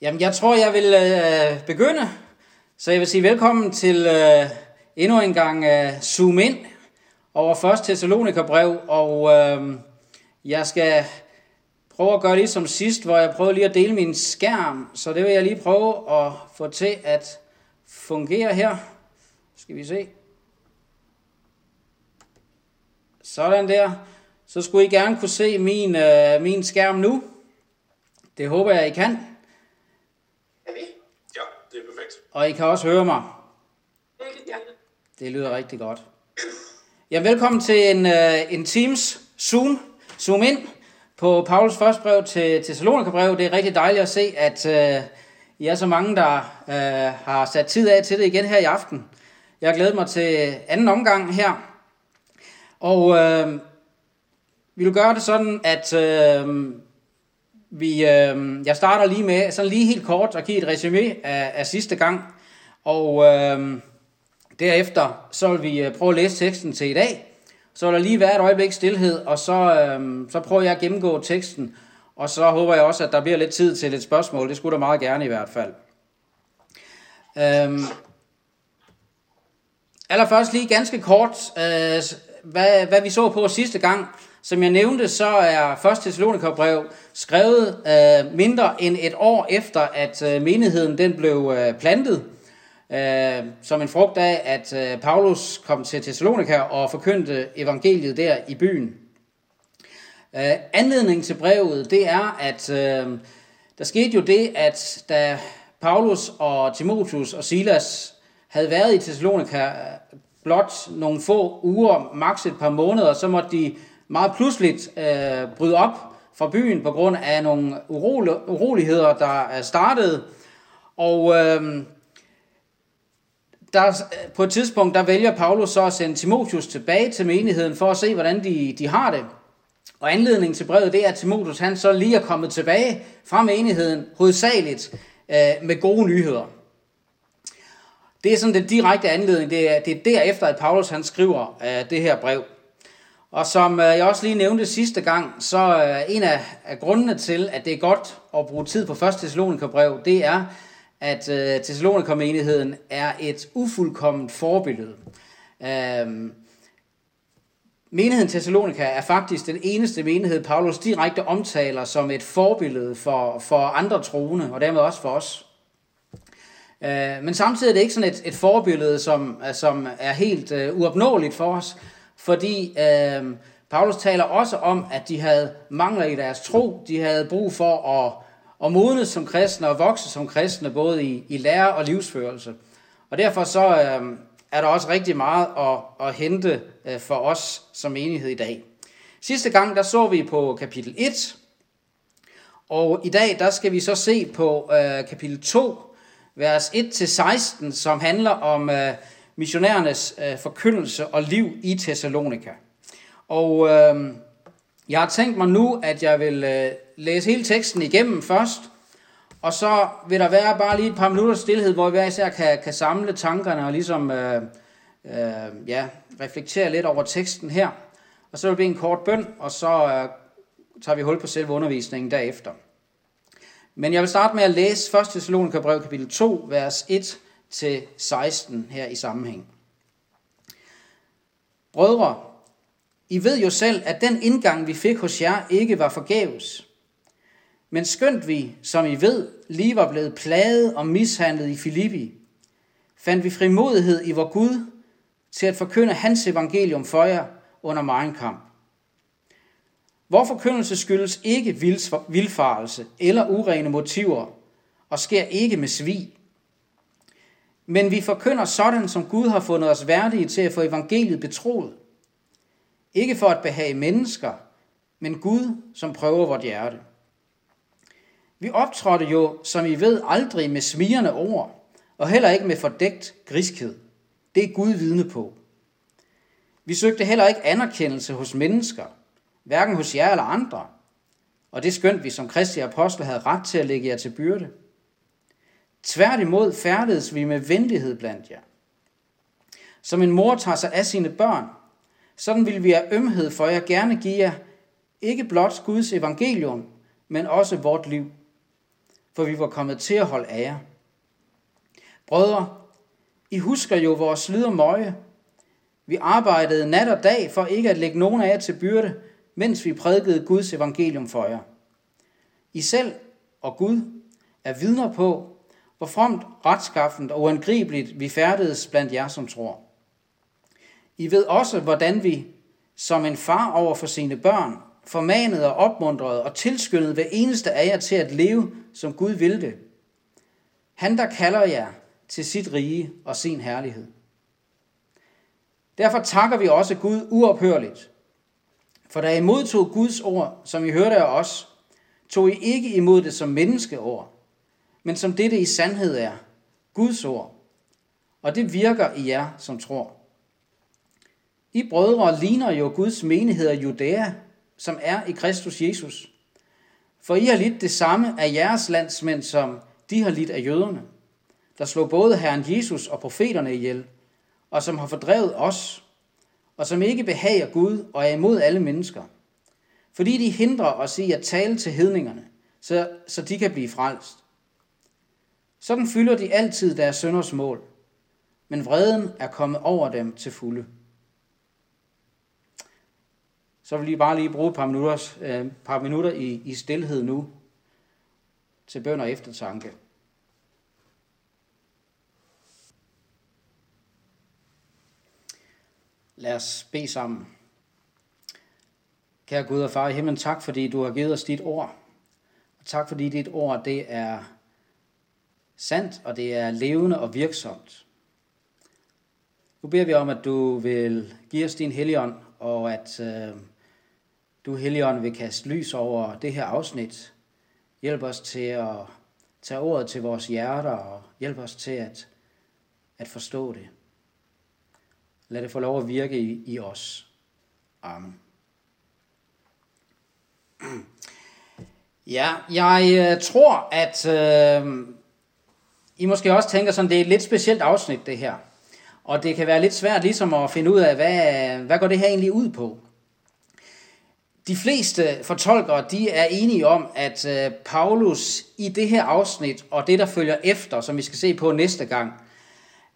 Jamen, jeg tror, jeg vil øh, begynde. Så jeg vil sige velkommen til øh, endnu en gang øh, Zoom ind over først Thessalonikerbrev. Og øh, jeg skal prøve at gøre det som sidst, hvor jeg prøvede lige at dele min skærm. Så det vil jeg lige prøve at få til at fungere her. Skal vi se. Sådan der. Så skulle I gerne kunne se min, øh, min skærm nu. Det håber jeg, I kan. Det perfekt. Og I kan også høre mig. Ja. Det lyder rigtig godt. Ja, velkommen til en, uh, en Teams Zoom, Zoom ind på Paulus første brev til Thessalonikerbrev. Det er rigtig dejligt at se, at uh, I er så mange, der uh, har sat tid af til det igen her i aften. Jeg glæder mig til anden omgang her. Og uh, vi vil gøre det sådan, at uh, vi, øh, jeg starter lige med, sådan lige helt kort, at give et resume af, af sidste gang. Og øh, Derefter så vil vi øh, prøve at læse teksten til i dag. Så vil der lige være et øjeblik stillhed, og så, øh, så prøver jeg at gennemgå teksten. Og så håber jeg også, at der bliver lidt tid til et spørgsmål. Det skulle der meget gerne i hvert fald. Øh, allerførst lige ganske kort, øh, hvad, hvad vi så på sidste gang. Som jeg nævnte, så er 1. Thessalonikerbrev skrevet øh, mindre end et år efter, at øh, menigheden den blev øh, plantet øh, som en frugt af, at øh, Paulus kom til Thessalonika og forkyndte evangeliet der i byen. Øh, anledningen til brevet, det er, at øh, der skete jo det, at da Paulus og Timotheus og Silas havde været i Thessalonika øh, blot nogle få uger, maks et par måneder, så måtte de meget pludseligt øh, bryde op fra byen på grund af nogle uroligheder, der startede. Og øh, der, på et tidspunkt, der vælger Paulus så at sende Timotheus tilbage til menigheden for at se, hvordan de, de har det. Og anledningen til brevet, det er, at Timotheus han så lige er kommet tilbage fra menigheden, hovedsageligt øh, med gode nyheder. Det er sådan den direkte anledning, det er, det er derefter, at Paulus han skriver øh, det her brev. Og som øh, jeg også lige nævnte sidste gang, så øh, en af, af grundene til, at det er godt at bruge tid på 1. Thessalonikerbrev, det er, at øh, menigheden er et ufuldkomment forbillede. Øhm, menigheden Thessalonika er faktisk den eneste menighed, Paulus direkte omtaler som et forbillede for, for andre troende, og dermed også for os. Øh, men samtidig er det ikke sådan et, et forbillede, som, som er helt øh, uopnåeligt for os, fordi øh, Paulus taler også om, at de havde mangler i deres tro, de havde brug for at at modnes som kristne og vokse som kristne, både i, i lære og livsførelse. Og derfor så øh, er der også rigtig meget at, at hente øh, for os som enighed i dag. Sidste gang, der så vi på kapitel 1, og i dag, der skal vi så se på øh, kapitel 2, vers 1-16, som handler om øh, missionærernes øh, forkyndelse og liv i Thessalonika. Og øh, jeg har tænkt mig nu, at jeg vil øh, læse hele teksten igennem først, og så vil der være bare lige et par minutter stillhed, hvor vi hver især kan, kan samle tankerne og ligesom øh, øh, ja, reflektere lidt over teksten her. Og så vil det blive en kort bøn, og så øh, tager vi hul på selve undervisningen derefter. Men jeg vil starte med at læse 1. Thessalonikerbrev kapitel 2, vers 1 til 16 her i sammenhæng. Brødre, I ved jo selv, at den indgang, vi fik hos jer, ikke var forgæves. Men skønt vi, som I ved, lige var blevet plaget og mishandlet i Filippi, fandt vi frimodighed i vor Gud til at forkynde hans evangelium for jer under meget kamp. Vor forkyndelse skyldes ikke vildfarelse eller urene motiver og sker ikke med svig. Men vi forkynder sådan, som Gud har fundet os værdige til at få evangeliet betroet. Ikke for at behage mennesker, men Gud, som prøver vort hjerte. Vi optrådte jo, som I ved, aldrig med smirende ord, og heller ikke med fordækt griskhed. Det er Gud vidne på. Vi søgte heller ikke anerkendelse hos mennesker, hverken hos jer eller andre, og det skønt vi som kristne apostle havde ret til at lægge jer til byrde. Tværtimod færdedes vi med venlighed blandt jer. Som en mor tager sig af sine børn, sådan vil vi af ømhed for jer gerne give jer ikke blot Guds evangelium, men også vort liv. for vi var kommet til at holde af jer. Brødre, I husker jo vores slid og møje. Vi arbejdede nat og dag for ikke at lægge nogen af jer til byrde, mens vi prædikede Guds evangelium for jer. I selv og Gud er vidner på, hvor fromt, retskaffent og uangribeligt vi færdedes blandt jer, som tror. I ved også, hvordan vi, som en far over for sine børn, formanede og opmuntrede og tilskyndede hver eneste af jer til at leve, som Gud ville det. Han, der kalder jer til sit rige og sin herlighed. Derfor takker vi også Gud uophørligt. For da I modtog Guds ord, som I hørte af os, tog I ikke imod det som menneskeord, men som dette i sandhed er, Guds ord. Og det virker i jer, som tror. I brødre ligner jo Guds menighed af Judæa, som er i Kristus Jesus. For I har lidt det samme af jeres landsmænd, som de har lidt af jøderne, der slog både Herren Jesus og profeterne ihjel, og som har fordrevet os, og som ikke behager Gud og er imod alle mennesker, fordi de hindrer os i at tale til hedningerne, så, så de kan blive frelst. Sådan fylder de altid deres sønders mål, men vreden er kommet over dem til fulde. Så vil jeg bare lige bruge et par minutter, øh, par minutter i, i stillhed nu til bøn og eftertanke. Lad os bede sammen. Kære Gud og Far i himlen, tak fordi du har givet os dit ord. Og tak fordi dit ord det er sandt, og det er levende og virksomt. Nu beder vi om, at du vil give os din helligånd, og at øh, du, Helligånd, vil kaste lys over det her afsnit. Hjælp os til at tage ordet til vores hjerter, og hjælp os til at, at forstå det. Lad det få lov at virke i, i os. Amen. Ja, jeg øh, tror, at øh, i måske også tænker sådan, det er et lidt specielt afsnit, det her. Og det kan være lidt svært ligesom at finde ud af, hvad, hvad går det her egentlig ud på? De fleste fortolkere de er enige om, at øh, Paulus i det her afsnit og det, der følger efter, som vi skal se på næste gang,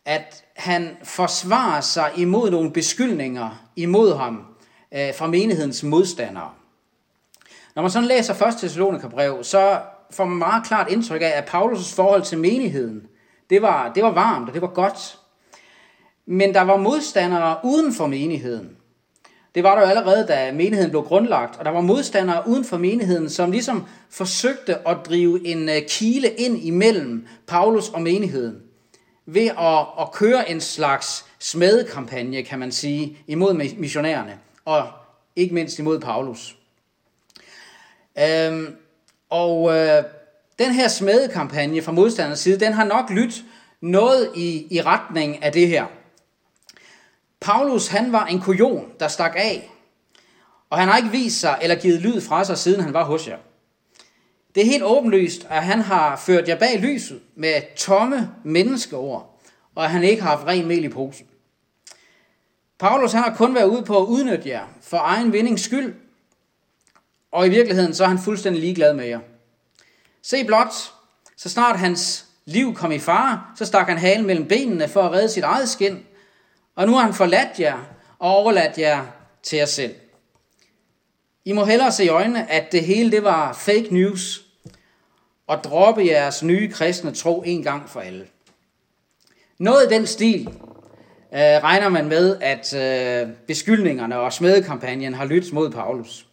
at han forsvarer sig imod nogle beskyldninger imod ham øh, fra menighedens modstandere. Når man sådan læser 1. Thessalonikerbrev, så for meget klart indtryk af, at Paulus' forhold til menigheden, det var, det var varmt og det var godt. Men der var modstandere uden for menigheden. Det var der jo allerede, da menigheden blev grundlagt, og der var modstandere uden for menigheden, som ligesom forsøgte at drive en øh, kile ind imellem Paulus og menigheden, ved at, at køre en slags smedekampagne, kan man sige, imod missionærerne, og ikke mindst imod Paulus. Øhm, og øh, den her smedekampagne fra modstandernes side, den har nok lyttet noget i, i retning af det her – Paulus han var en kujon, der stak af, og han har ikke vist sig eller givet lyd fra sig, siden han var hos jer. Det er helt åbenlyst, at han har ført jer bag lyset med tomme menneskeord, og at han ikke har haft ren mel i posen. Paulus han har kun været ude på at udnytte jer for egen vindings skyld, og i virkeligheden så er han fuldstændig ligeglad med jer. Se blot, så snart hans liv kom i fare, så stak han halen mellem benene for at redde sit eget skin, og nu har han forladt jer og overladt jer til jer selv. I må hellere se i øjnene, at det hele det var fake news, og droppe jeres nye kristne tro en gang for alle. Noget i den stil øh, regner man med, at øh, beskyldningerne og smedekampagnen har lyttet mod Paulus.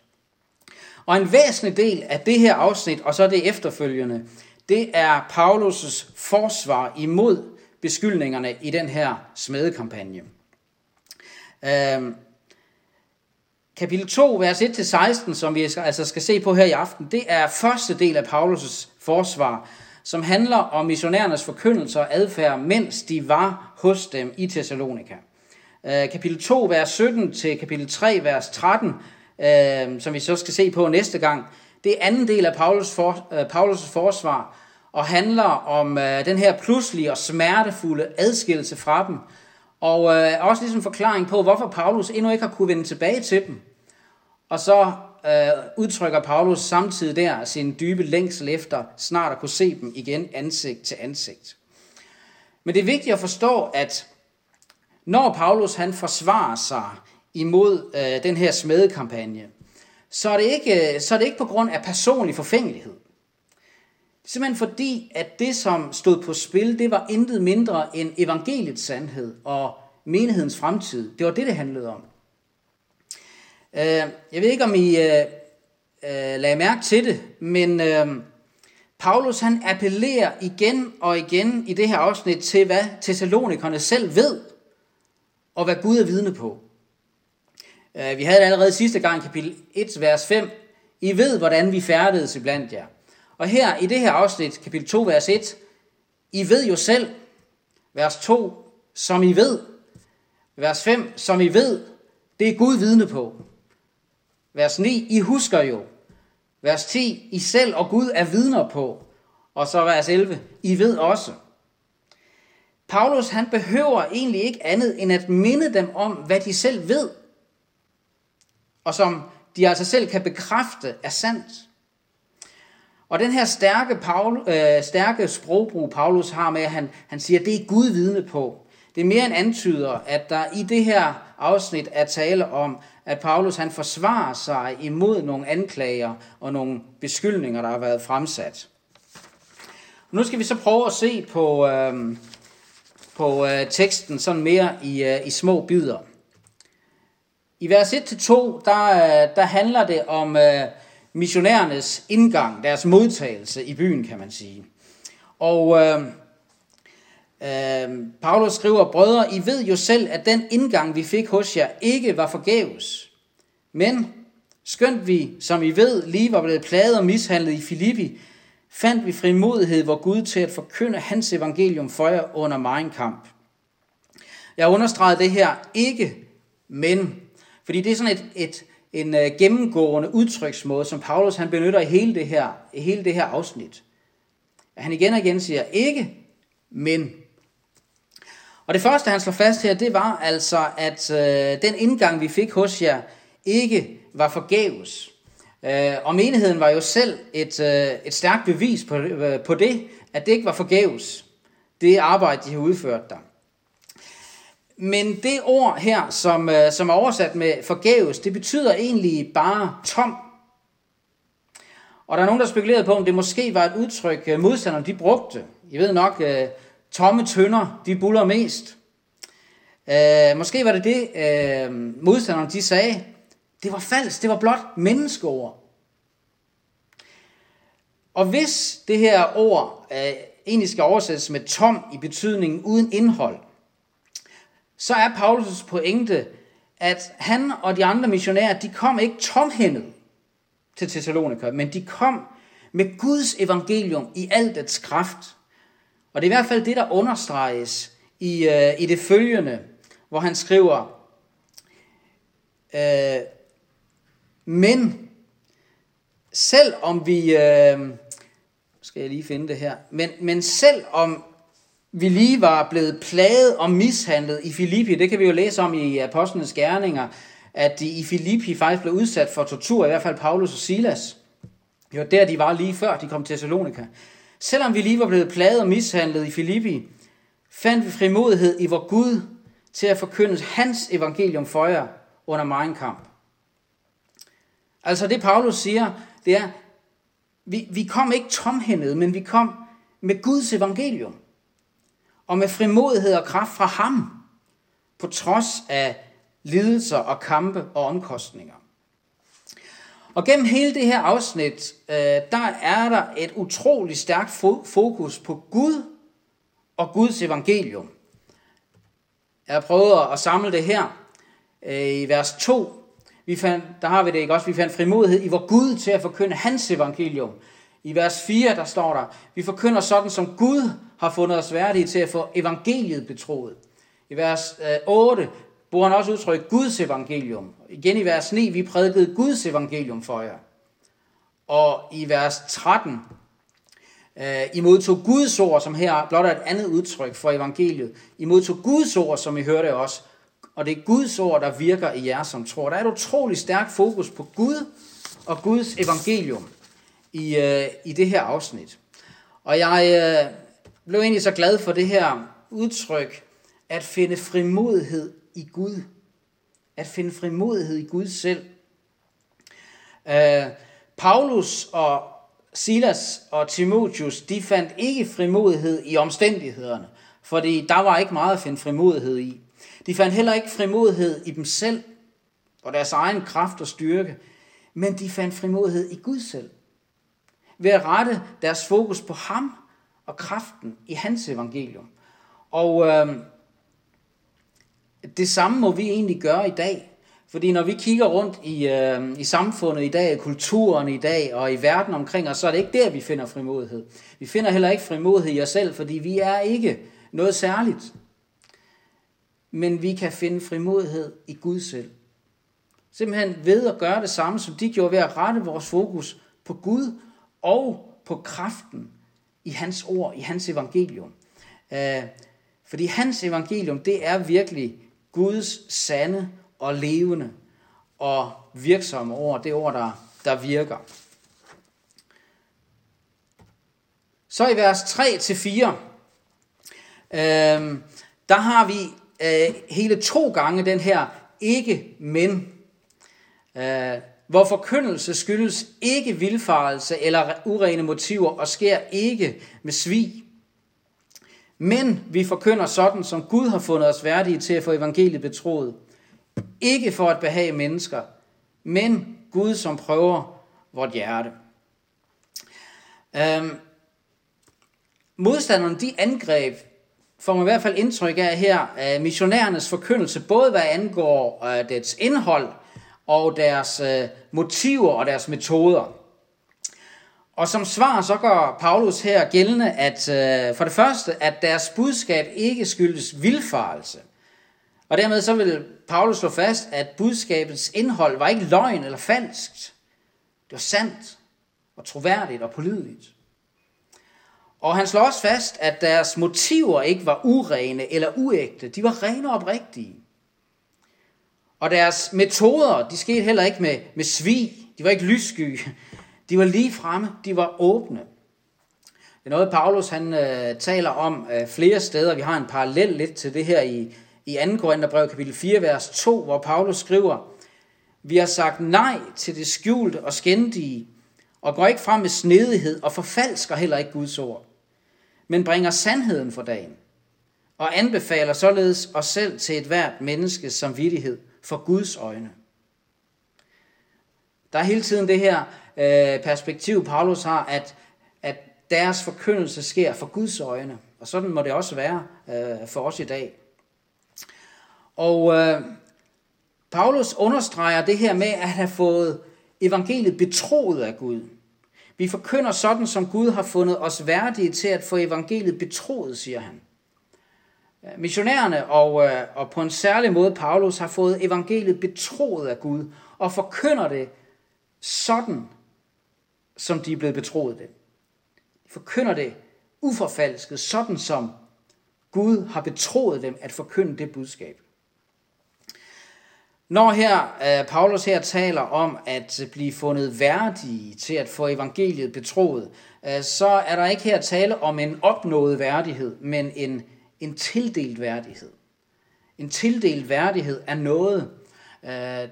Og en væsentlig del af det her afsnit, og så det efterfølgende, det er Paulus' forsvar imod beskyldningerne i den her smedekampagne. Øhm, kapitel 2, vers 1-16, som vi altså skal se på her i aften, det er første del af Paulus' forsvar, som handler om missionærernes forkyndelse og adfærd, mens de var hos dem i Thessalonika. Øh, kapitel 2, vers 17 til kapitel 3, vers 13, øh, som vi så skal se på næste gang, det er anden del af Paulus, for, øh, Paulus' forsvar, og handler om øh, den her pludselige og smertefulde adskillelse fra dem, og øh, også ligesom forklaring på, hvorfor Paulus endnu ikke har kunne vende tilbage til dem. Og så øh, udtrykker Paulus samtidig der sin dybe længsel efter snart at kunne se dem igen ansigt til ansigt. Men det er vigtigt at forstå, at når Paulus han forsvarer sig imod øh, den her smedekampagne, så er, det ikke, øh, så er det ikke på grund af personlig forfængelighed. Simpelthen fordi, at det, som stod på spil, det var intet mindre end evangeliets sandhed og menighedens fremtid. Det var det, det handlede om. Øh, jeg ved ikke, om I øh, øh, lagde mærke til det, men øh, Paulus han appellerer igen og igen i det her afsnit til, hvad Thessalonikerne selv ved, og hvad Gud er vidne på. Øh, vi havde det allerede sidste gang, kapitel 1, vers 5. I ved, hvordan vi færdedes iblandt jer. Og her i det her afsnit, kapitel 2, vers 1, I ved jo selv, vers 2, som I ved, vers 5, som I ved, det er Gud vidne på. Vers 9, I husker jo. Vers 10, I selv og Gud er vidner på. Og så vers 11, I ved også. Paulus han behøver egentlig ikke andet end at minde dem om, hvad de selv ved. Og som de altså selv kan bekræfte er sandt. Og den her stærke, Paul, øh, stærke sprogbrug, Paulus har med, at han, han siger, at det er Gud vidne på. Det er mere end antyder, at der i det her afsnit er tale om, at Paulus han forsvarer sig imod nogle anklager og nogle beskyldninger, der har været fremsat. Nu skal vi så prøve at se på, øh, på øh, teksten sådan mere i, øh, i små bidder. I vers 1-2, der, øh, der handler det om øh, missionærernes indgang, deres modtagelse i byen, kan man sige. Og øh, øh, Paulus skriver, brødre, I ved jo selv, at den indgang, vi fik hos jer, ikke var forgæves. Men skønt vi, som I ved, lige var blevet plaget og mishandlet i Filippi, fandt vi frimodighed hvor Gud til at forkynde hans evangelium for jer under min kamp. Jeg understreger det her ikke, men, fordi det er sådan et, et, en øh, gennemgående udtryksmåde, som Paulus han benytter i hele det her, i hele det her afsnit. At Han igen og igen siger ikke, men. Og det første, han slår fast her, det var altså, at øh, den indgang, vi fik hos jer, ikke var forgæves. Øh, og menigheden var jo selv et, øh, et stærkt bevis på, øh, på det, at det ikke var forgæves. Det arbejde, de har udført der. Men det ord her, som, øh, som er oversat med forgæves, det betyder egentlig bare tom. Og der er nogen, der spekulerede på, om det måske var et udtryk, øh, modstanderne de brugte. I ved nok, øh, tomme tønder, de buller mest. Øh, måske var det det, øh, modstanderne de sagde. Det var falsk, det var blot menneskeord. Og hvis det her ord øh, egentlig skal oversættes med tom i betydningen uden indhold, så er Paulus' pointe, at han og de andre missionærer, de kom ikke tomhændet til Thessalonika, men de kom med Guds evangelium i al dets kraft. Og det er i hvert fald det, der understreges i, øh, i det følgende, hvor han skriver, øh, men selv om vi, øh, skal jeg lige finde det her, men, men selv om vi lige var blevet plaget og mishandlet i Filippi. Det kan vi jo læse om i Apostlenes Gerninger, at de i Filippi faktisk blev udsat for tortur, i hvert fald Paulus og Silas. Det var der, de var lige før de kom til Thessalonika. Selvom vi lige var blevet plaget og mishandlet i Filippi, fandt vi frimodighed i vor Gud til at forkynde hans evangelium for jer under meget kamp. Altså det Paulus siger, det er, vi, vi kom ikke tomhændet, men vi kom med Guds evangelium og med frimodighed og kraft fra ham, på trods af lidelser og kampe og omkostninger. Og gennem hele det her afsnit, øh, der er der et utroligt stærkt fokus på Gud og Guds evangelium. Jeg har prøvet at samle det her øh, i vers 2. Vi fandt, der har vi det ikke også, vi fandt frimodighed i vor Gud til at forkynde hans evangelium. I vers 4, der står der, vi forkynder sådan, som Gud har fundet os værdige til at få evangeliet betroet. I vers øh, 8 bruger han også udtryk Guds evangelium. Igen i vers 9, vi prædikede Guds evangelium for jer. Og i vers 13, øh, I modtog Guds ord, som her blot er et andet udtryk for evangeliet. I modtog Guds ord, som I hørte også. Og det er Guds ord, der virker i jer som tror. Der er et utroligt stærkt fokus på Gud og Guds evangelium i, øh, i det her afsnit. Og jeg blev egentlig så glad for det her udtryk, at finde frimodighed i Gud. At finde frimodighed i Gud selv. Øh, Paulus og Silas og Timotius, de fandt ikke frimodighed i omstændighederne, fordi der var ikke meget at finde frimodighed i. De fandt heller ikke frimodighed i dem selv og deres egen kraft og styrke, men de fandt frimodighed i Gud selv. Ved at rette deres fokus på ham og kraften i hans evangelium. Og øh, det samme må vi egentlig gøre i dag. Fordi når vi kigger rundt i, øh, i samfundet i dag, i kulturen i dag og i verden omkring os, så er det ikke der, vi finder frimodighed. Vi finder heller ikke frimodighed i os selv, fordi vi er ikke noget særligt. Men vi kan finde frimodighed i Gud selv. Simpelthen ved at gøre det samme, som de gjorde ved at rette vores fokus på Gud og på kraften i hans ord, i hans evangelium. Øh, fordi hans evangelium, det er virkelig Guds sande og levende og virksomme ord, det ord, der, der virker. Så i vers 3-4, øh, der har vi øh, hele to gange den her ikke men, øh, hvor forkyndelse skyldes ikke vilfarelse eller urene motiver og sker ikke med svig. Men vi forkynder sådan, som Gud har fundet os værdige til at få evangeliet betroet. Ikke for at behage mennesker, men Gud, som prøver vort hjerte. Øhm, modstanderne, de angreb, får man i hvert fald indtryk af her, af missionærernes forkyndelse, både hvad angår øh, dets indhold og deres øh, motiver og deres metoder. Og som svar så går Paulus her gældende, at øh, for det første, at deres budskab ikke skyldes vilfarelse. Og dermed så vil Paulus slå fast, at budskabets indhold var ikke løgn eller falskt. Det var sandt og troværdigt og pålideligt. Og han slår også fast, at deres motiver ikke var urene eller uægte. De var rene og oprigtige. Og deres metoder, de skete heller ikke med, med svig. De var ikke lyssky. De var lige fremme. De var åbne. Det er noget, Paulus han øh, taler om øh, flere steder. Vi har en parallel lidt til det her i, i 2. Korintherbrev kapitel 4, vers 2, hvor Paulus skriver, Vi har sagt nej til det skjulte og skændige, og går ikke frem med snedighed og forfalsker heller ikke Guds ord, men bringer sandheden for dagen, og anbefaler således os selv til et hvert menneskes samvittighed for Guds øjne. Der er hele tiden det her øh, perspektiv, Paulus har, at, at deres forkyndelse sker for Guds øjne. Og sådan må det også være øh, for os i dag. Og øh, Paulus understreger det her med at have fået evangeliet betroet af Gud. Vi forkynder sådan, som Gud har fundet os værdige til at få evangeliet betroet, siger han. Øh, missionærerne og, øh, og på en særlig måde Paulus har fået evangeliet betroet af Gud og forkynder det sådan, som de er blevet betroet det. De forkynder det uforfalsket, sådan som Gud har betroet dem at forkynde det budskab. Når her uh, Paulus her taler om at blive fundet værdige til at få evangeliet betroet, uh, så er der ikke her tale om en opnået værdighed, men en, en tildelt værdighed. En tildelt værdighed er noget. Øh,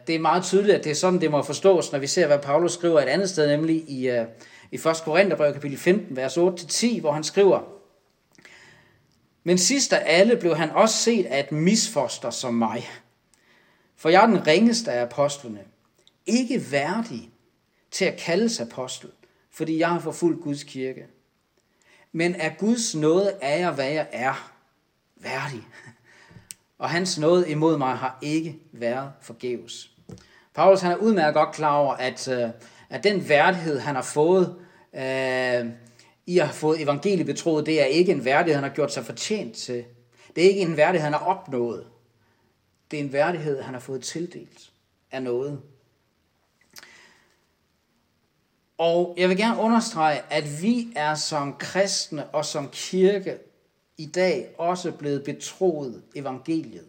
det er meget tydeligt, at det er sådan, det må forstås, når vi ser, hvad Paulus skriver et andet sted, nemlig i, øh, i 1. Korintherbrev kapitel 15, vers 8-10, hvor han skriver, Men sidst af alle blev han også set af et misfoster som mig, for jeg er den ringeste af apostlene, ikke værdig til at kaldes apostel, fordi jeg har forfulgt Guds kirke. Men af Guds nåde er jeg, hvad jeg er, værdig. Og hans nåde imod mig har ikke været forgæves. Paulus han er udmærket godt klar over, at, øh, at den værdighed, han har fået øh, i at have fået evangeliet betroet, det er ikke en værdighed, han har gjort sig fortjent til. Det er ikke en værdighed, han har opnået. Det er en værdighed, han har fået tildelt af noget. Og jeg vil gerne understrege, at vi er som kristne og som kirke i dag også blevet betroet evangeliet.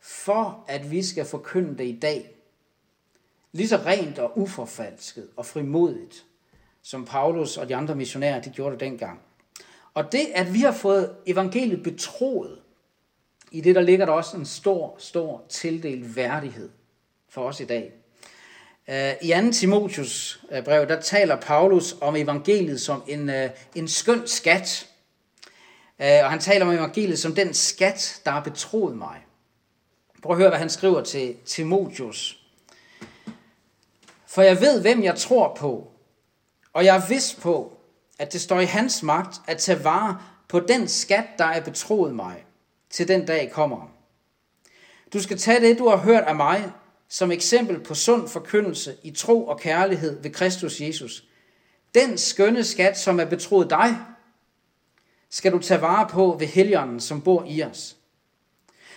For at vi skal forkynde det i dag. lige så rent og uforfalsket og frimodigt, som Paulus og de andre missionærer de gjorde det dengang. Og det, at vi har fået evangeliet betroet, i det der ligger der også en stor, stor tildelt værdighed for os i dag. Øh, I 2. Timotius øh, brev, der taler Paulus om evangeliet som en, øh, en skøn skat. Øh, og han taler om evangeliet som den skat, der er betroet mig. Prøv at høre, hvad han skriver til Timotius. For jeg ved, hvem jeg tror på, og jeg er vidst på, at det står i hans magt at tage vare på den skat, der er betroet mig, til den dag kommer. Du skal tage det, du har hørt af mig, som eksempel på sund forkyndelse i tro og kærlighed ved Kristus Jesus. Den skønne skat, som er betroet dig, skal du tage vare på ved heligånden, som bor i os.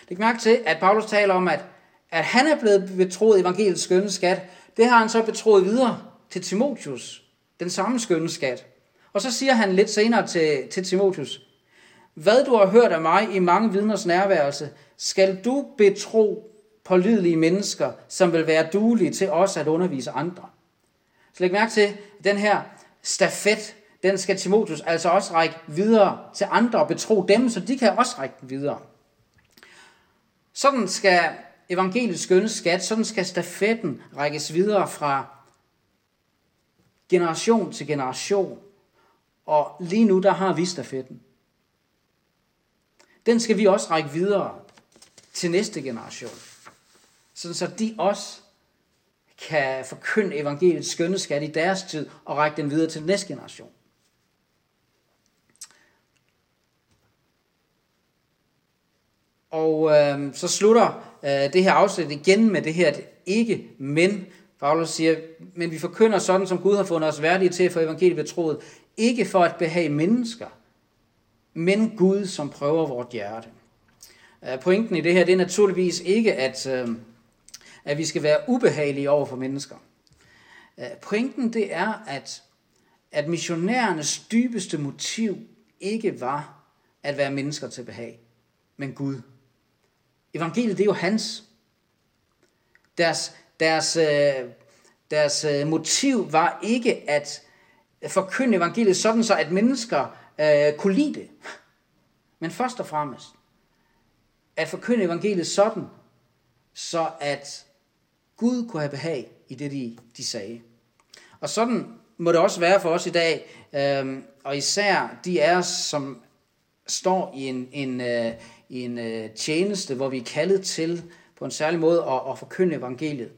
Læg mærke til, at Paulus taler om, at, at han er blevet betroet evangeliets skønne skat. Det har han så betroet videre til Timotius, den samme skønne skat. Og så siger han lidt senere til, til Timotius, hvad du har hørt af mig i mange vidners nærværelse, skal du betro pålidelige mennesker, som vil være duelige til os at undervise andre. Så læg mærke til, at den her stafet, den skal Timotheus altså også række videre til andre og betro dem, så de kan også række den videre. Sådan skal evangeliets skønne skat, sådan skal stafetten rækkes videre fra generation til generation. Og lige nu, der har vi stafetten. Den skal vi også række videre til næste generation sådan så de også kan forkynde evangeliets skønne skat i deres tid og række den videre til næste generation. Og øh, så slutter øh, det her afsnit igen med det her ikke men. Paulus siger, men vi forkynder sådan, som Gud har fundet os værdige til for evangeliet ved troet. Ikke for at behage mennesker, men Gud, som prøver vort hjerte. Øh, pointen i det her, det er naturligvis ikke, at, øh, at vi skal være ubehagelige over for mennesker. Øh, pointen det er, at, at missionærernes dybeste motiv ikke var at være mennesker til behag, men Gud. Evangeliet det er jo hans. Deres, deres, øh, deres øh, motiv var ikke at forkynde evangeliet sådan, så at mennesker øh, kunne lide det. Men først og fremmest at forkynde evangeliet sådan, så at Gud kunne have behag i det, de, de sagde. Og sådan må det også være for os i dag, øh, og især de af os, som står i en, en, øh, en øh, tjeneste, hvor vi er kaldet til på en særlig måde at, at forkynde evangeliet.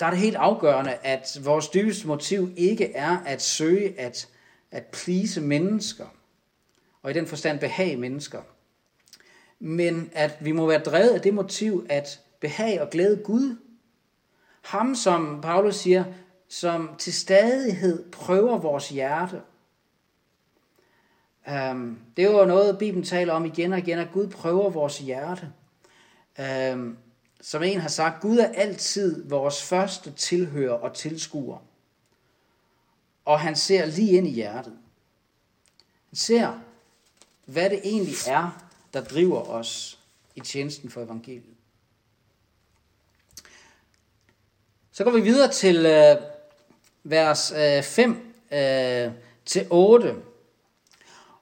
Der er det helt afgørende, at vores dybeste motiv ikke er at søge at, at plise mennesker, og i den forstand behage mennesker, men at vi må være drevet af det motiv at behage og glæde Gud ham, som Paulus siger, som til stadighed prøver vores hjerte. Um, det er jo noget, Bibelen taler om igen og igen, at Gud prøver vores hjerte. Um, som en har sagt, Gud er altid vores første tilhører og tilskuer. Og han ser lige ind i hjertet. Han ser, hvad det egentlig er, der driver os i tjenesten for evangeliet. Så går vi videre til øh, vers øh, 5 øh, til 8.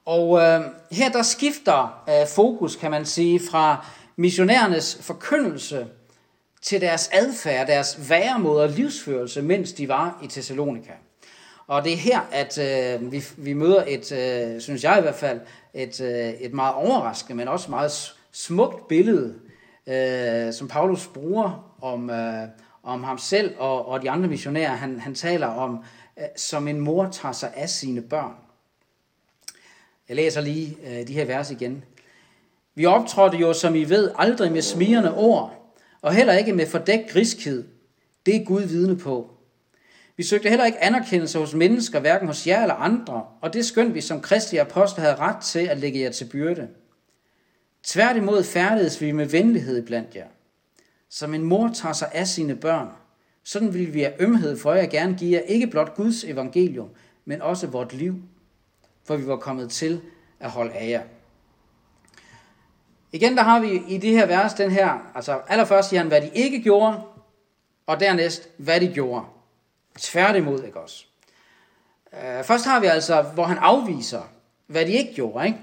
Og øh, her der skifter øh, fokus, kan man sige, fra missionærernes forkyndelse til deres adfærd, deres væremåde og livsførelse, mens de var i Thessalonika. Og det er her, at øh, vi, vi møder et, øh, synes jeg i hvert fald, et, øh, et meget overraskende, men også meget smukt billede, øh, som Paulus bruger om, øh, om ham selv og, og de andre missionærer. Han, han taler om, øh, som en mor tager sig af sine børn. Jeg læser lige øh, de her vers igen. Vi optrådte jo, som I ved, aldrig med smirende ord, og heller ikke med fordækt griskhed. Det er Gud vidne på. Vi søgte heller ikke anerkendelse hos mennesker, hverken hos jer eller andre, og det skønt vi som kristne apostle havde ret til at lægge jer til byrde. Tværtimod færdedes vi med venlighed blandt jer som en mor tager sig af sine børn. Sådan vil vi af ømhed for jer gerne give jer ikke blot Guds evangelium, men også vort liv, for vi var kommet til at holde af jer. Igen, der har vi i det her vers den her, altså allerførst siger han, hvad de ikke gjorde, og dernæst, hvad de gjorde. Tværtimod, ikke også? Øh, først har vi altså, hvor han afviser, hvad de ikke gjorde, ikke?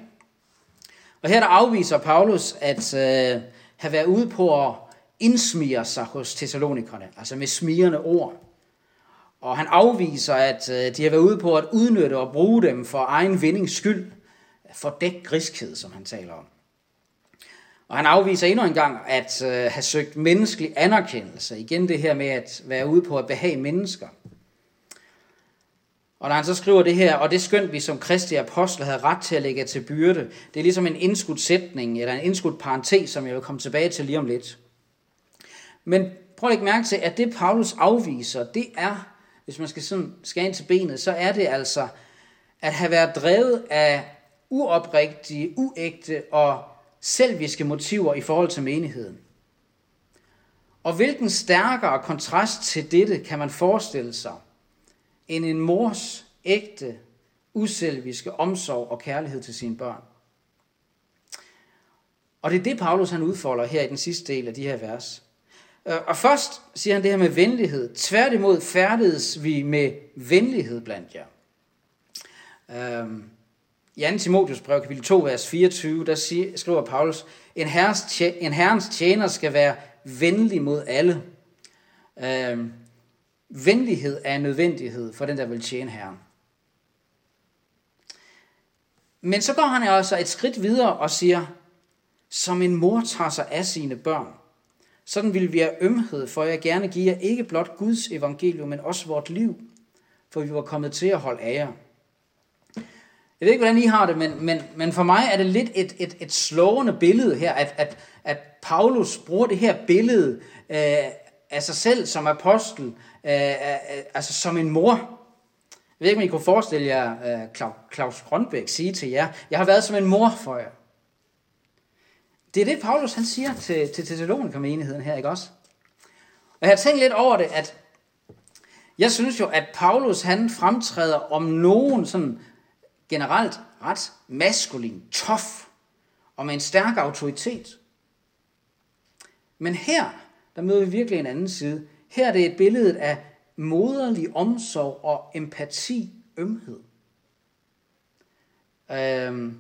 Og her der afviser Paulus at øh, have været ude på at indsmire sig hos Thessalonikerne, altså med smirende ord. Og han afviser, at øh, de har været ude på at udnytte og bruge dem for egen vindings skyld, for dæk griskhed, som han taler om. Og han afviser endnu en gang at øh, have søgt menneskelig anerkendelse. Igen det her med at være ude på at behage mennesker. Og når han så skriver det her, og det skønt vi som kristi apostle havde ret til at lægge til byrde, det er ligesom en indskudt sætning, eller en indskudt parentes, som jeg vil komme tilbage til lige om lidt. Men prøv at lægge mærke til, at det Paulus afviser, det er, hvis man skal sådan skal ind til benet, så er det altså at have været drevet af uoprigtige, uægte og selviske motiver i forhold til menigheden. Og hvilken stærkere kontrast til dette kan man forestille sig, end en mors ægte, uselviske omsorg og kærlighed til sine børn. Og det er det, Paulus han udfolder her i den sidste del af de her vers. Øh, og først siger han det her med venlighed. Tværtimod færdedes vi med venlighed blandt jer. Øhm, I 2. Timotheus brev, kapitel 2, vers 24, der siger, skriver Paulus, en, herres, en herrens tjener skal være venlig mod alle. Øhm, venlighed er en nødvendighed for den, der vil tjene Herren. Men så går han altså et skridt videre og siger, som en mor tager sig af sine børn, sådan vil vi have ømhed, for jeg gerne give jer ikke blot Guds evangelium, men også vort liv, for vi var kommet til at holde af jer. Jeg ved ikke, hvordan I har det, men, men, men for mig er det lidt et, et, et slående billede her, at, at, at Paulus bruger det her billede øh, af sig selv som apostel, øh, øh, altså som en mor. Jeg ved ikke, om I kunne forestille jer øh, Claus Grønbæk sige til jer, jeg har været som en mor for jer. Det er det, Paulus han siger til, til Thessalonika-menigheden her, ikke også? Og jeg har tænkt lidt over det, at jeg synes jo, at Paulus han fremtræder om nogen sådan generelt ret maskulin, tof og med en stærk autoritet. Men her, der møder vi virkelig en anden side. Her er det et billede af moderlig omsorg og empati, ømhed. Øhm,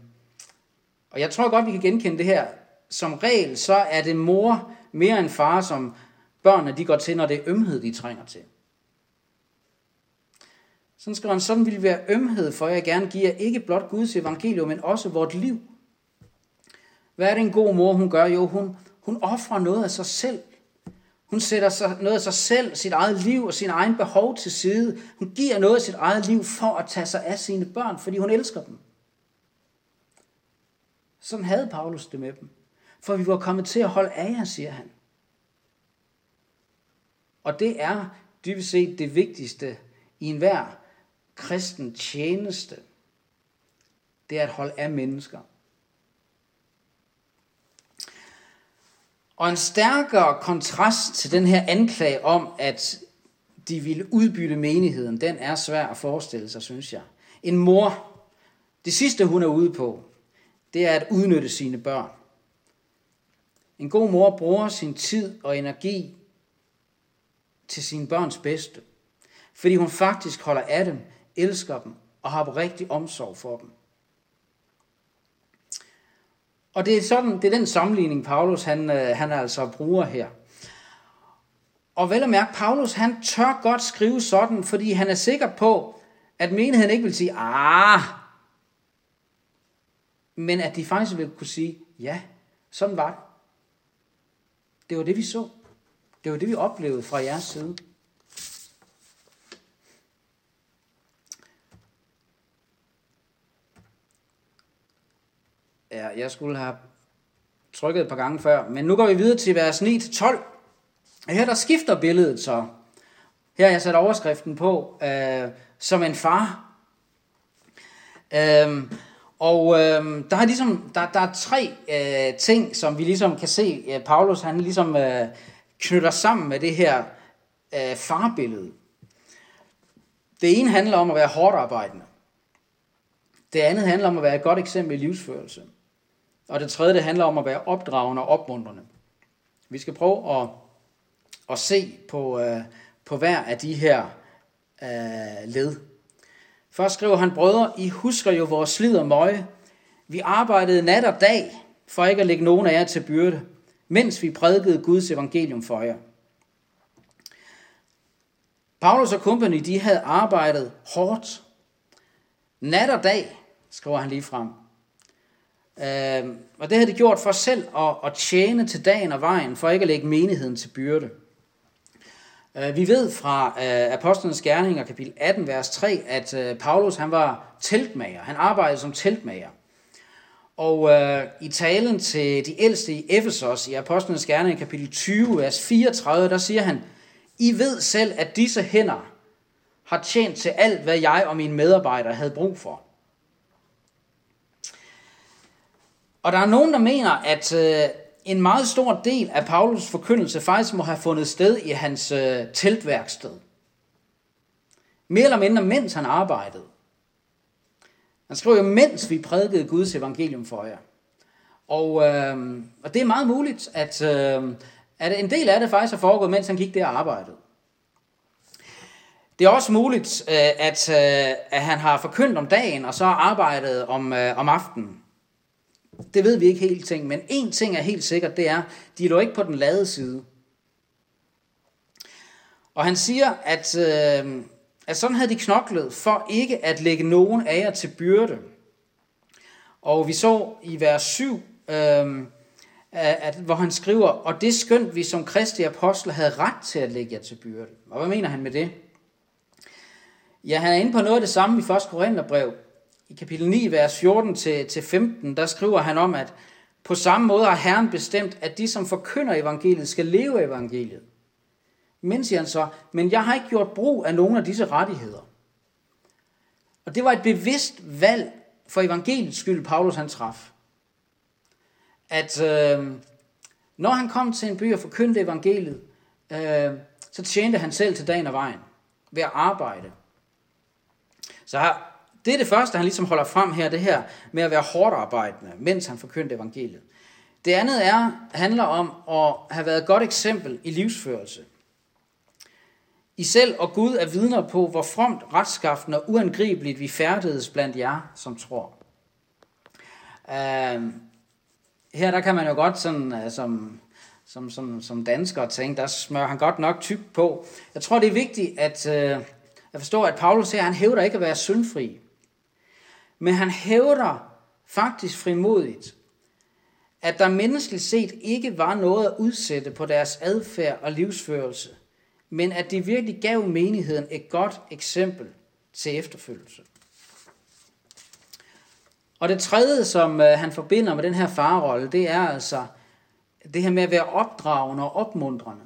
og jeg tror godt, vi kan genkende det her som regel, så er det mor mere end far, som børnene de går til, når det er ømhed, de trænger til. Sådan skriver han, sådan vil være ømhed, for jeg gerne giver ikke blot Guds evangelium, men også vort liv. Hvad er det en god mor, hun gør? Jo, hun, hun offrer noget af sig selv. Hun sætter sig, noget af sig selv, sit eget liv og sin egen behov til side. Hun giver noget af sit eget liv for at tage sig af sine børn, fordi hun elsker dem. Sådan havde Paulus det med dem for vi var kommet til at holde af jer, siger han. Og det er dybest set det vigtigste i enhver kristen tjeneste. Det er at holde af mennesker. Og en stærkere kontrast til den her anklage om, at de ville udbytte menigheden, den er svær at forestille sig, synes jeg. En mor, det sidste hun er ude på, det er at udnytte sine børn. En god mor bruger sin tid og energi til sine børns bedste, fordi hun faktisk holder af dem, elsker dem og har rigtig omsorg for dem. Og det er, sådan, det er den sammenligning, Paulus han, øh, han altså bruger her. Og vel at mærke, Paulus han tør godt skrive sådan, fordi han er sikker på, at menigheden ikke vil sige, ah, men at de faktisk vil kunne sige, ja, sådan var det. Det var det, vi så. Det var det, vi oplevede fra jeres side. Ja, jeg skulle have trykket et par gange før, men nu går vi videre til vers 9-12. Her der skifter billedet så. Her har jeg sat overskriften på, øh, som en far. Øh, og øh, der er ligesom der, der er tre øh, ting, som vi ligesom kan se, øh, Paulus han ligesom øh, knytter sammen med det her øh, farbillede. Det ene handler om at være hårdt arbejdende. Det andet handler om at være et godt eksempel i livsførelse. Og det tredje det handler om at være opdragende og opmuntrende. Vi skal prøve at, at se på, øh, på hver af de her øh, led. Først skriver han, brødre, I husker jo vores slid og møje. Vi arbejdede nat og dag, for ikke at lægge nogen af jer til byrde, mens vi prædikede Guds evangelium for jer. Paulus og company, de havde arbejdet hårdt. Nat og dag, skriver han lige frem. Øh, og det havde de gjort for selv at, at tjene til dagen og vejen, for ikke at lægge menigheden til byrde. Øh, vi ved fra øh, Apostlenes Gerninger, kapitel 18, vers 3, at øh, Paulus han var teltmager. Han arbejdede som teltmager. Og øh, i talen til de ældste i Efesos, i Apostlenes Gerninger, kapitel 20, vers 34, der siger han, I ved selv, at disse hænder har tjent til alt, hvad jeg og mine medarbejdere havde brug for. Og der er nogen, der mener, at øh, en meget stor del af Paulus forkyndelse faktisk må have fundet sted i hans øh, teltværksted. Mere eller mindre, mens han arbejdede. Han skriver jo, mens vi prædikede Guds evangelium for jer. Og, øh, og det er meget muligt, at, øh, at en del af det faktisk har foregået, mens han gik der og arbejdede. Det er også muligt, øh, at, øh, at han har forkyndt om dagen, og så arbejdet om, øh, om aftenen. Det ved vi ikke helt ting, men en ting er helt sikkert, det er, de lå ikke på den lade side. Og han siger, at, øh, at sådan havde de knoklet for ikke at lægge nogen af jer til byrde. Og vi så i vers 7, øh, at, hvor han skriver, og det skønt vi som kristi apostle havde ret til at lægge jer til byrde. Og hvad mener han med det? Ja, han er inde på noget af det samme i 1. Korintherbrev, i kapitel 9, vers 14-15, der skriver han om, at på samme måde har Herren bestemt, at de, som forkynder evangeliet, skal leve evangeliet. Men, siger han så, men jeg har ikke gjort brug af nogen af disse rettigheder. Og det var et bevidst valg for evangeliets skyld, Paulus han traf. At øh, når han kom til en by og forkyndte evangeliet, øh, så tjente han selv til dagen og vejen ved at arbejde. Så det er det første, han ligesom holder frem her, det her med at være hårdt arbejdende, mens han forkyndte evangeliet. Det andet er, handler om at have været et godt eksempel i livsførelse. I selv og Gud er vidner på, hvor fromt, retskaffen og uangribeligt vi færdedes blandt jer, som tror. Uh, her der kan man jo godt sådan, uh, som, som, som, som dansker tænke, der smører han godt nok tyk på. Jeg tror, det er vigtigt at, uh, at forstå, at Paulus her, han hævder ikke at være syndfri. Men han hævder faktisk frimodigt, at der menneskeligt set ikke var noget at udsætte på deres adfærd og livsførelse, men at de virkelig gav menigheden et godt eksempel til efterfølgelse. Og det tredje, som øh, han forbinder med den her farrolle, det er altså det her med at være opdragende og opmuntrende.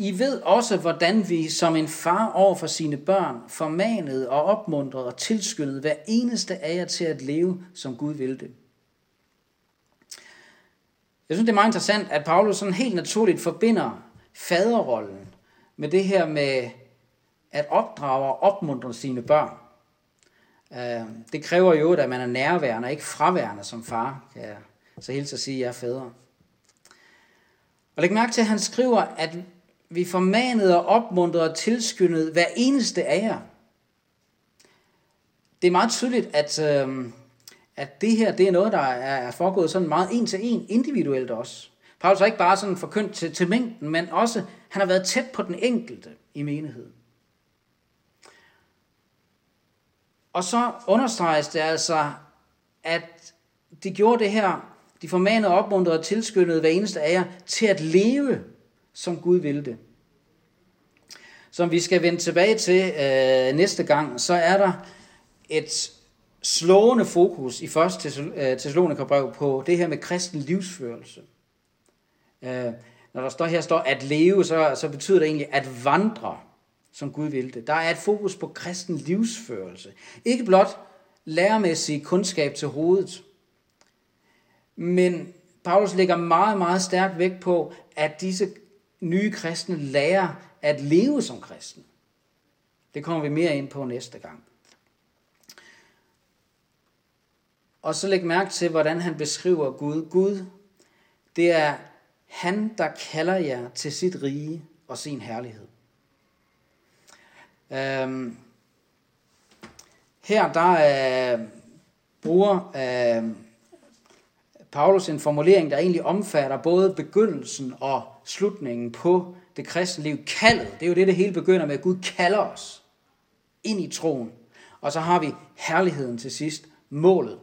I ved også, hvordan vi som en far over for sine børn formanede og opmuntrede og tilskyndede hver eneste af jer til at leve, som Gud vil det. Jeg synes, det er meget interessant, at Paulus sådan helt naturligt forbinder faderrollen med det her med at opdrage og opmuntre sine børn. Øh, det kræver jo, at man er nærværende og ikke fraværende som far, kan jeg så helt at sige, at jeg er fædre. Og læg mærke til, at han skriver, at vi formanede og opmuntrede og tilskyndede hver eneste af jer. Det er meget tydeligt, at, øh, at det her det er noget, der er foregået sådan meget en til en individuelt også. Paulus har ikke bare sådan forkyndt til, til mængden, men også han har været tæt på den enkelte i menigheden. Og så understreges det altså, at de gjorde det her, de formanede, opmuntrede og tilskyndede hver eneste af jer til at leve som Gud vil det. Som vi skal vende tilbage til øh, næste gang, så er der et slående fokus i 1. Øh, Thessalonikerbrev på det her med kristen livsførelse. Øh, når der står her står at leve, så, så betyder det egentlig at vandre, som Gud vil det. Der er et fokus på kristen livsførelse. Ikke blot læremæssig kundskab til hovedet, men Paulus lægger meget, meget stærkt vægt på, at disse nye kristne lærer at leve som kristne. Det kommer vi mere ind på næste gang. Og så læg mærke til, hvordan han beskriver Gud. Gud, det er han, der kalder jer til sit rige og sin herlighed. Øhm, her der øh, bruger øh, Paulus en formulering, der egentlig omfatter både begyndelsen og slutningen på det kristne liv. Kaldet, det er jo det, det hele begynder med. Gud kalder os ind i troen. Og så har vi herligheden til sidst, målet.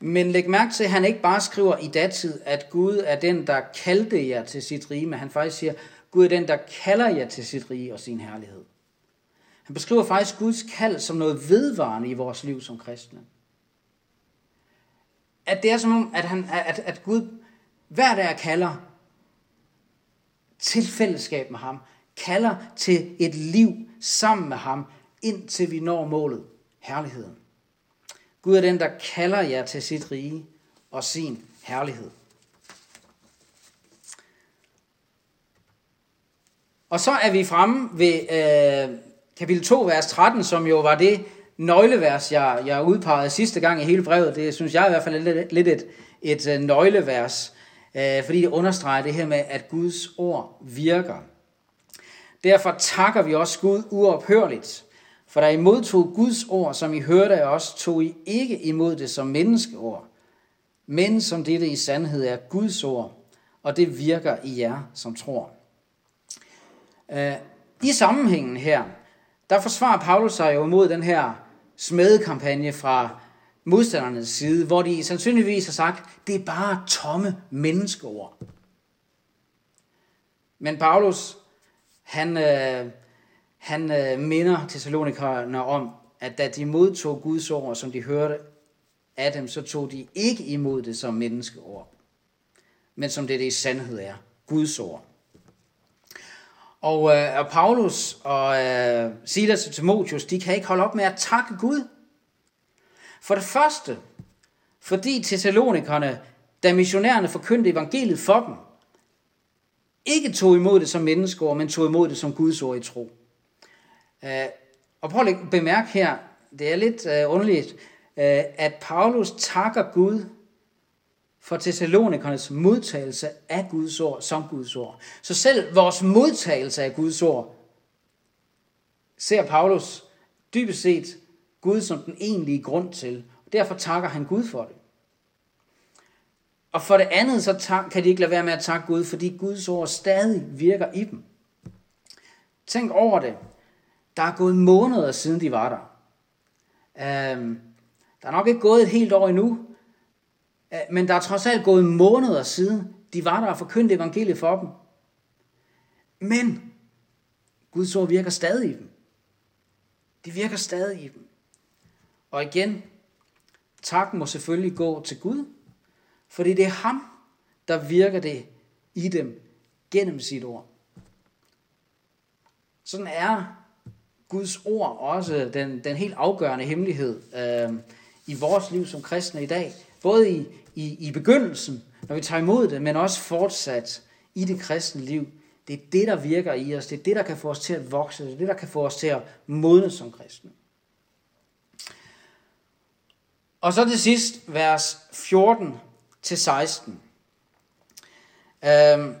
Men læg mærke til, at han ikke bare skriver i datid, at Gud er den, der kaldte jer til sit rige, men han faktisk siger, Gud er den, der kalder jer til sit rige og sin herlighed. Han beskriver faktisk Guds kald som noget vedvarende i vores liv som kristne. At det er som om, at, han, at, at Gud hver dag kalder til fællesskab med ham, kalder til et liv sammen med ham, indtil vi når målet, herligheden. Gud er den, der kalder jer til sit rige og sin herlighed. Og så er vi fremme ved øh, kapitel 2, vers 13, som jo var det nøglevers, jeg, jeg udpegede sidste gang i hele brevet. Det synes jeg i hvert fald er lidt, lidt et, et, øh, nøglevers, øh, fordi det understreger det her med, at Guds ord virker. Derfor takker vi også Gud uophørligt for da I modtog Guds ord, som I hørte af os, tog I ikke imod det som menneskeord, men som dette i sandhed er Guds ord, og det virker i jer, som tror. Øh, I sammenhængen her, der forsvarer Paulus sig jo imod den her smedekampagne fra modstandernes side, hvor de sandsynligvis har sagt, det er bare tomme menneskeord. Men Paulus, han, øh, han øh, minder Thessalonikerne om, at da de modtog Guds ord, som de hørte af dem, så tog de ikke imod det som menneskeord, men som det, det i sandhed er, Guds ord. Og, øh, og Paulus og øh, Silas og Timotheus, de kan ikke holde op med at takke Gud. For det første, fordi Thessalonikerne, da missionærerne forkyndte evangeliet for dem, ikke tog imod det som menneskeord, men tog imod det som Guds ord i tro. Uh, og prøv at bemærke her, det er lidt uh, underligt, uh, at Paulus takker Gud for Thessalonikernes modtagelse af Guds ord som Guds ord. Så selv vores modtagelse af Guds ord ser Paulus dybest set Gud som den egentlige grund til. Derfor takker han Gud for det. Og for det andet, så kan de ikke lade være med at takke Gud, fordi Guds ord stadig virker i dem. Tænk over det. Der er gået måneder siden de var der. Um, der er nok ikke gået et helt år endnu, øh, men der er trods alt gået måneder siden de var der og forkyndte evangeliet for dem. Men Guds ord virker stadig i dem. Det virker stadig i dem. Og igen, tak må selvfølgelig gå til Gud, fordi det er ham, der virker det i dem gennem sit ord. Sådan er Guds ord også den, den helt afgørende hemmelighed øh, i vores liv som kristne i dag. Både i, i, i begyndelsen, når vi tager imod det, men også fortsat i det kristne liv. Det er det, der virker i os. Det er det, der kan få os til at vokse. Det er det, der kan få os til at modne som kristne. Og så til sidst, vers 14 til 16. Øhm,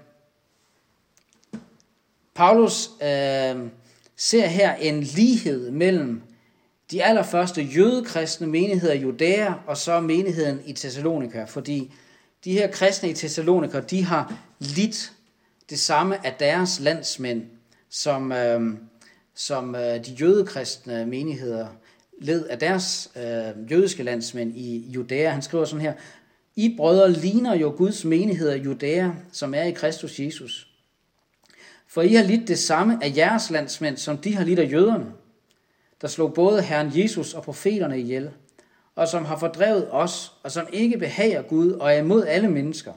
Paulus øhm, ser her en lighed mellem de allerførste jødekristne menigheder i Judæa og så menigheden i Thessalonika, fordi de her kristne i Thessalonika, de har lidt det samme af deres landsmænd, som, øh, som øh, de jødekristne menigheder led af deres øh, jødiske landsmænd i Judæa. Han skriver sådan her, I brødre ligner jo Guds menigheder i Judæa, som er i Kristus Jesus. For I har lidt det samme af jeres landsmænd, som de har lidt af jøderne, der slog både Herren Jesus og profeterne ihjel, og som har fordrevet os, og som ikke behager Gud og er imod alle mennesker,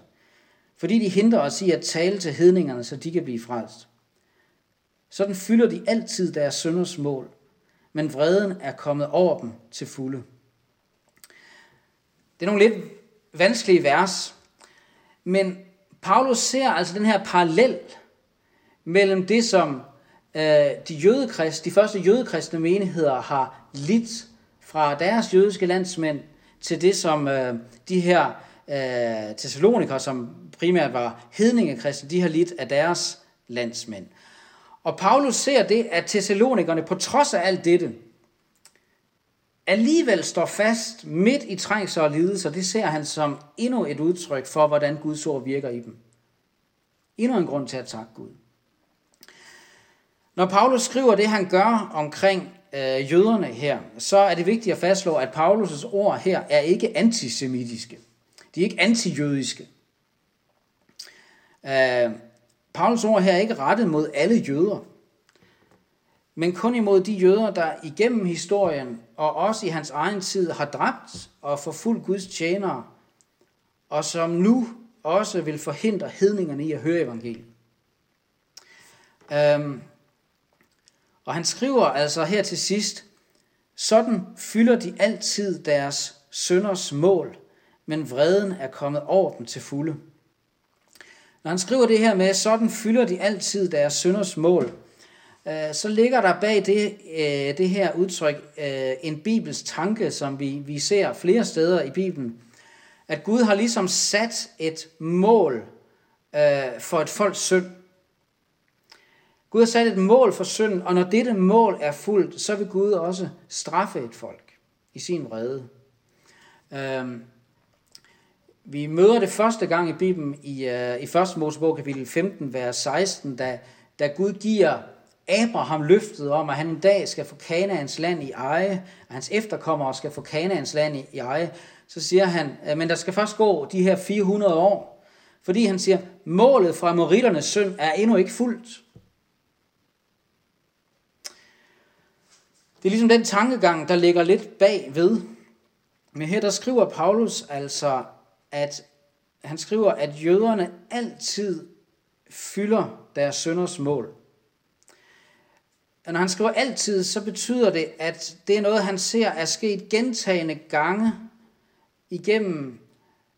fordi de hindrer os i at tale til hedningerne, så de kan blive frelst. Sådan fylder de altid deres sønders mål, men vreden er kommet over dem til fulde. Det er nogle lidt vanskelige vers, men Paulus ser altså den her parallel mellem det, som øh, de, jødekrist, de første jødekristne menigheder har lidt fra deres jødiske landsmænd, til det, som øh, de her øh, Thessalonikere, som primært var hedningekristne, de har lidt af deres landsmænd. Og Paulus ser det, at Thessalonikerne på trods af alt dette, alligevel står fast midt i trængsel og lidelse, det ser han som endnu et udtryk for, hvordan Guds ord virker i dem. Endnu en grund til at takke Gud. Når Paulus skriver det, han gør omkring øh, jøderne her, så er det vigtigt at fastslå, at Paulus' ord her er ikke antisemitiske. De er ikke antijødiske. Øh, Paulus ord her er ikke rettet mod alle jøder, men kun imod de jøder, der igennem historien og også i hans egen tid har dræbt og forfulgt Guds tjenere, og som nu også vil forhindre hedningerne i at høre evangeliet. Øhm, og han skriver altså her til sidst, sådan fylder de altid deres sønders mål, men vreden er kommet over dem til fulde. Når han skriver det her med, sådan fylder de altid deres synders mål, øh, så ligger der bag det, øh, det her udtryk øh, en bibelsk tanke, som vi, vi ser flere steder i Bibelen, at Gud har ligesom sat et mål for et folks synd. Gud har sat et mål for synden, og når dette mål er fuldt, så vil Gud også straffe et folk i sin vrede. Øhm, vi møder det første gang i Bibelen i, uh, i 1. Mosebog kapitel 15, vers 16, da, da Gud giver Abraham løftet om, at han en dag skal få Kanaans land i eje, og hans efterkommere skal få Kanaans land i, i eje, så siger han, øh, men der skal først gå de her 400 år, fordi han siger, målet fra Moritternes søn er endnu ikke fuldt. Det er ligesom den tankegang, der ligger lidt bag ved. Men her der skriver Paulus altså, at han skriver, at jøderne altid fylder deres sønders mål. Og når han skriver altid, så betyder det, at det er noget, han ser er sket gentagende gange igennem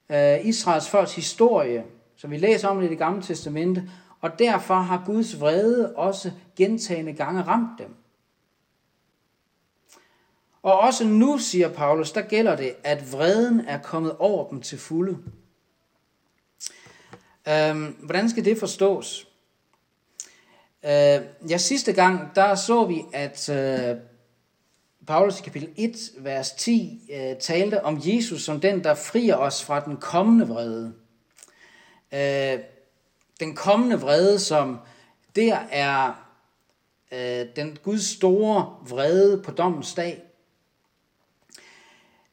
øh, Israels folks historie, som vi læser om i det gamle testamente, og derfor har Guds vrede også gentagende gange ramt dem. Og også nu, siger Paulus, der gælder det, at vreden er kommet over dem til fulde. Øhm, hvordan skal det forstås? Øh, ja, sidste gang, der så vi, at øh, Paulus i kapitel 1, vers 10, øh, talte om Jesus som den, der frier os fra den kommende vrede. Øh, den kommende vrede, som der er øh, den Guds store vrede på dommens dag.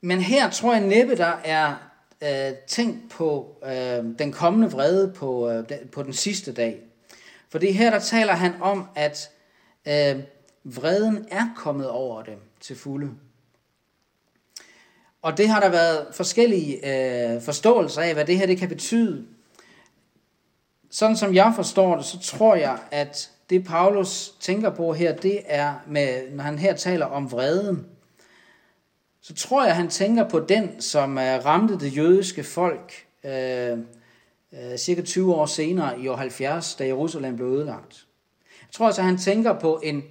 Men her tror jeg næppe, der er øh, tænkt på øh, den kommende vrede på, øh, på den sidste dag. For det her der taler han om, at øh, vreden er kommet over dem til fulde. Og det har der været forskellige øh, forståelser af, hvad det her det kan betyde. Sådan som jeg forstår det, så tror jeg, at det Paulus tænker på her, det er, med, når han her taler om vreden, så tror jeg, han tænker på den, som øh, ramte det jødiske folk øh, øh cirka 20 år senere i år 70, da Jerusalem blev ødelagt. Jeg tror altså, han tænker på en,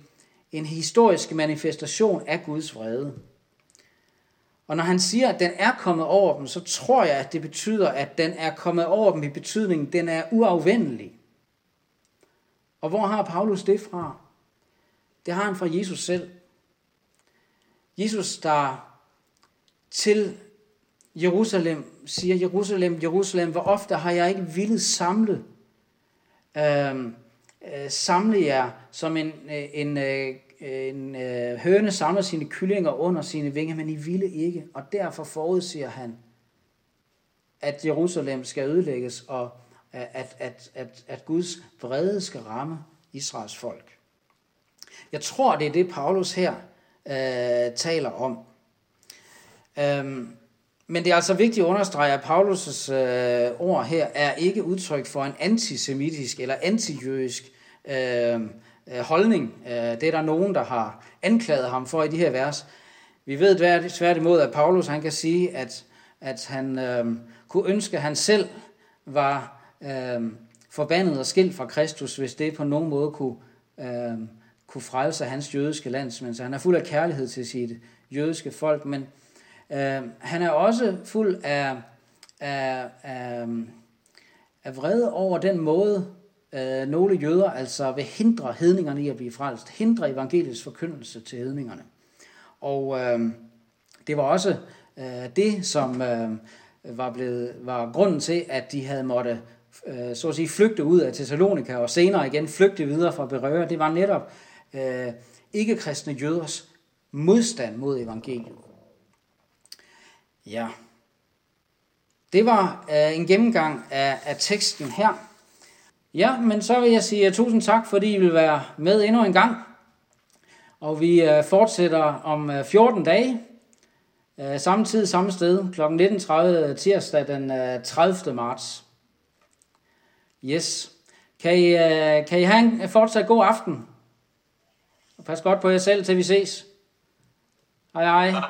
en historisk manifestation af Guds vrede. Og når han siger, at den er kommet over dem, så tror jeg, at det betyder, at den er kommet over dem i betydningen, den er uafvendelig. Og hvor har Paulus det fra? Det har han fra Jesus selv. Jesus, der til Jerusalem siger, Jerusalem, Jerusalem, hvor ofte har jeg ikke ville samle, øhm, øh, samle jer, som en, øh, en, øh, en, en høne samler sine kyllinger under sine vinger, men I ville ikke. Og derfor forudsiger han, at Jerusalem skal ødelægges, og at, at, at, at Guds vrede skal ramme Israels folk. Jeg tror, det er det, Paulus her øh, taler om. Øhm, men det er altså vigtigt at understrege, at Paulus' øh, ord her er ikke udtryk for en antisemitisk eller antijødisk øhm, øh, holdning. Øh, det er der nogen, der har anklaget ham for i de her vers. Vi ved tværtimod, at Paulus han kan sige, at, at han øh, kunne ønske, at han selv var øh, forbandet og skilt fra Kristus, hvis det på nogen måde kunne, øh, kunne frelse hans jødiske landsmænd. Så han er fuld af kærlighed til sit jødiske folk, men Øh, han er også fuld af, af, af, af vrede over den måde, øh, nogle jøder altså vil hindre hedningerne i at blive frelst, hindre evangeliets forkyndelse til hedningerne. Og øh, det var også øh, det, som øh, var, blevet, var grunden til, at de havde måtte øh, så at sige, flygte ud af Thessalonika og senere igen flygte videre fra Berøre. Det var netop øh, ikke-kristne jøders modstand mod evangeliet. Ja. Det var øh, en gennemgang af, af teksten her. Ja, men så vil jeg sige tusind tak, fordi I vil være med endnu en gang. Og vi øh, fortsætter om øh, 14 dage. Øh, samme tid, samme sted, kl. 19.30 tirsdag den øh, 30. marts. Yes. Kan I, øh, kan I have en øh, fortsat god aften? Og pas godt på jer selv, til vi ses. Hej hej.